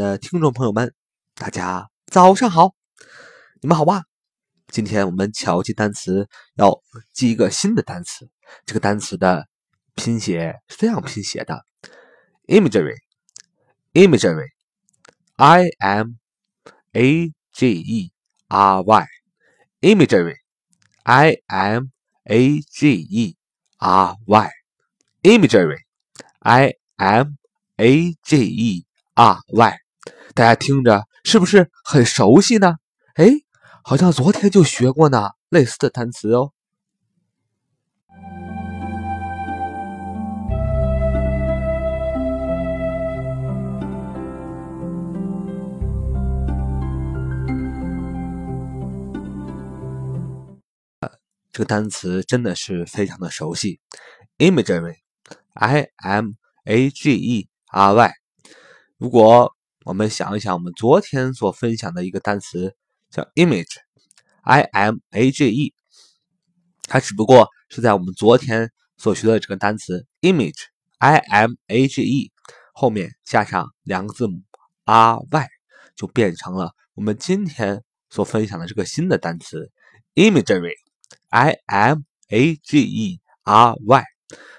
的听众朋友们，大家早上好！你们好吧？今天我们巧记单词要记一个新的单词，这个单词的拼写是这样拼写的：imagery，imagery，i m a g e r y，imagery，i m a g e r y，imagery，i m a g e r y 大家听着是不是很熟悉呢？哎，好像昨天就学过呢，类似的单词哦。这个单词真的是非常的熟悉，imagery，i m a g e r y。如果我们想一想，我们昨天所分享的一个单词叫 image，i m a g e，它只不过是在我们昨天所学的这个单词 image，i m a g e 后面加上两个字母 r y，就变成了我们今天所分享的这个新的单词 imagery，i m a g e r y，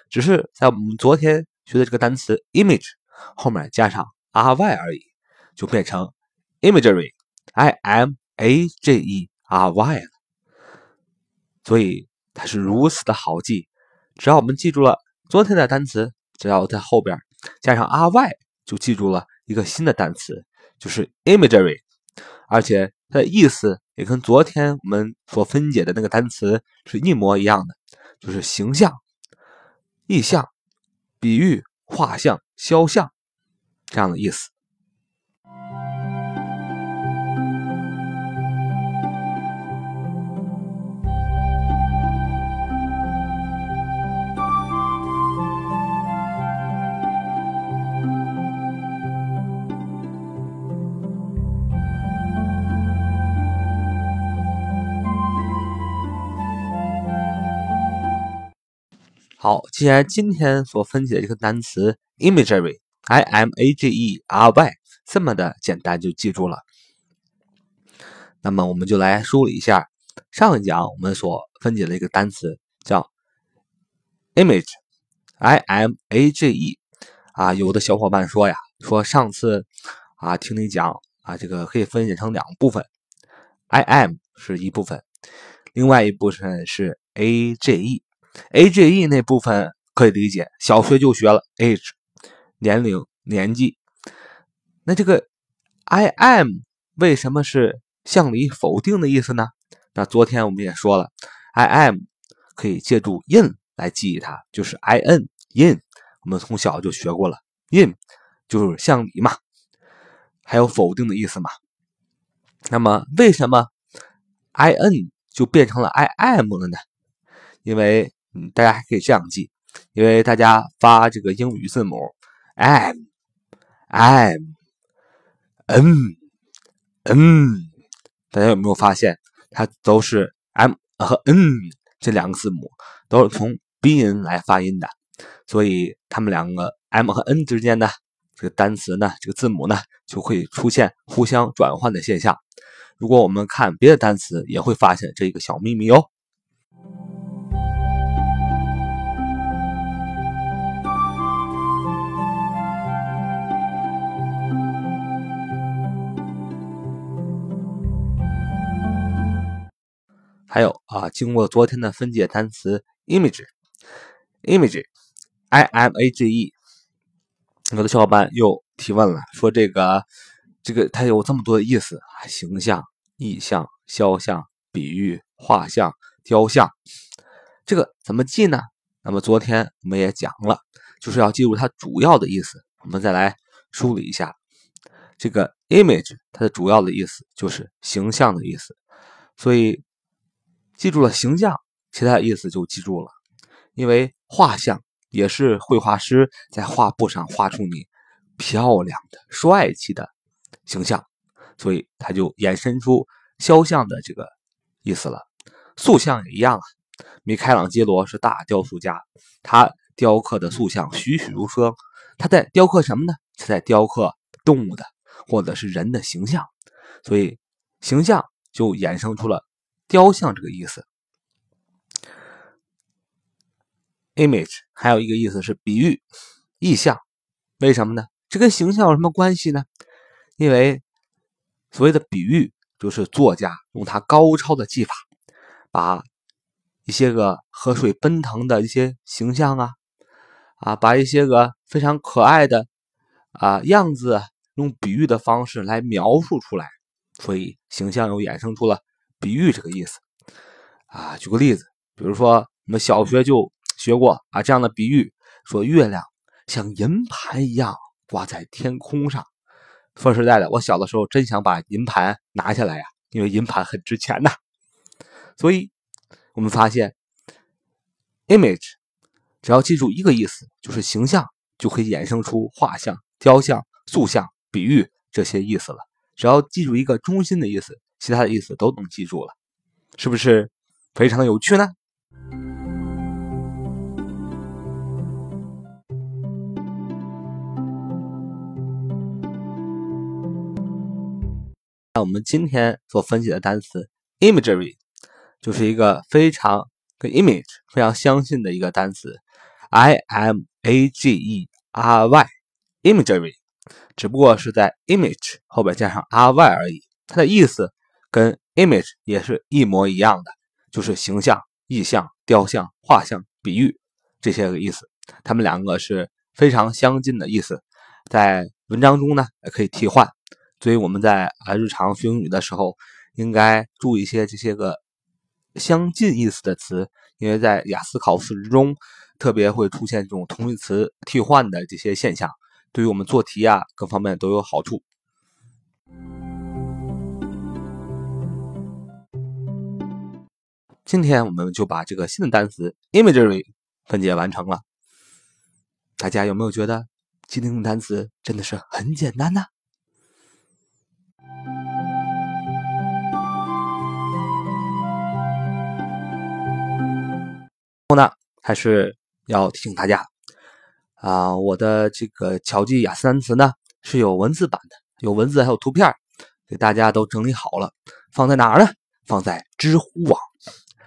只是在我们昨天学的这个单词 image 后面加上。r y 而已，就变成 imagery，i m a g e r y 了。所以它是如此的好记，只要我们记住了昨天的单词，只要在后边加上 r y，就记住了一个新的单词，就是 imagery，而且它的意思也跟昨天我们所分解的那个单词是一模一样的，就是形象、意象、比喻、画像、肖像。这样的意思。好，既然今天所分解的这个单词 imagery。i m a g e r y 这么的简单就记住了。那么我们就来梳理一下上一讲我们所分解的一个单词叫 image，i m a g e 啊，有的小伙伴说呀，说上次啊听你讲啊，这个可以分解成两部分，i m 是一部分，另外一部分是 a g e AGE 那部分可以理解，小学就学了 age。年龄、年纪，那这个 I am 为什么是向里否定的意思呢？那昨天我们也说了，I am 可以借助 in 来记忆它，就是 I n in，我们从小就学过了，in 就是向里嘛，还有否定的意思嘛。那么为什么 I n 就变成了 I am 了呢？因为嗯，大家还可以这样记，因为大家发这个英语字母。m m n n，大家有没有发现，它都是 m 和 n 这两个字母都是从鼻音来发音的，所以它们两个 m 和 n 之间呢，这个单词呢，这个字母呢，就会出现互相转换的现象。如果我们看别的单词，也会发现这个小秘密哦。还有啊，经过昨天的分解单词 image，image，i m a g e，有的小伙伴又提问了，说这个这个它有这么多的意思，形象、意象、肖像、比喻、画像、雕像，这个怎么记呢？那么昨天我们也讲了，就是要记住它主要的意思。我们再来梳理一下，这个 image 它的主要的意思就是形象的意思，所以。记住了形象，其他意思就记住了。因为画像也是绘画师在画布上画出你漂亮的、帅气的形象，所以他就衍生出肖像的这个意思了。塑像也一样啊。米开朗基罗是大雕塑家，他雕刻的塑像栩栩如生。他在雕刻什么呢？是在雕刻动物的，或者是人的形象，所以形象就衍生出了雕像这个意思。image 还有一个意思是比喻、意象，为什么呢？这跟形象有什么关系呢？因为所谓的比喻，就是作家用他高超的技法，把一些个河水奔腾的一些形象啊，啊，把一些个非常可爱的啊样子，用比喻的方式来描述出来，所以形象又衍生出了比喻这个意思。啊，举个例子，比如说我们小学就。学过啊，这样的比喻，说月亮像银盘一样挂在天空上。说实在的，我小的时候真想把银盘拿下来呀，因为银盘很值钱呐。所以，我们发现，image 只要记住一个意思，就是形象，就可以衍生出画像、雕像、塑像、比喻这些意思了。只要记住一个中心的意思，其他的意思都能记住了，是不是非常的有趣呢？那我们今天所分析的单词 imagery 就是一个非常跟 image 非常相信的一个单词，i m a g e r y imagery，只不过是在 image 后边加上 r y 而已，它的意思跟 image 也是一模一样的，就是形象、意象、雕像、画像、比喻这些个意思，它们两个是非常相近的意思，在文章中呢也可以替换。所以我们在啊日常学英语的时候，应该注意一些这些个相近意思的词，因为在雅思考试之中，特别会出现这种同义词替换的这些现象，对于我们做题啊各方面都有好处。今天我们就把这个新的单词 imagery 分解完成了，大家有没有觉得今天的单词真的是很简单呢？后呢，还是要提醒大家啊，我的这个巧记雅思单词呢是有文字版的，有文字还有图片，给大家都整理好了，放在哪儿呢？放在知乎网，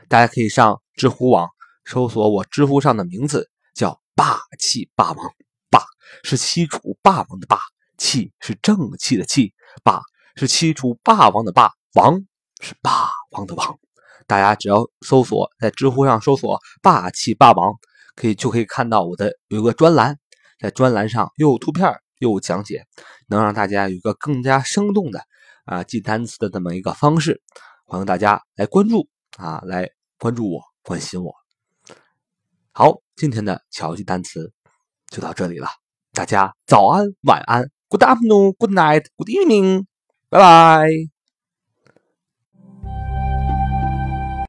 大家可以上知乎网搜索我知乎上的名字，叫霸气霸王，霸是西楚霸王的霸，气是正气的气，霸是西楚霸王的霸，王是霸王的王。大家只要搜索在知乎上搜索“霸气霸王”，可以就可以看到我的有一个专栏，在专栏上又有图片又有讲解，能让大家有一个更加生动的啊记单词的这么一个方式。欢迎大家来关注啊，来关注我，关心我。好，今天的巧记单词就到这里了，大家早安、晚安，Good afternoon, Good night, Good evening，拜拜。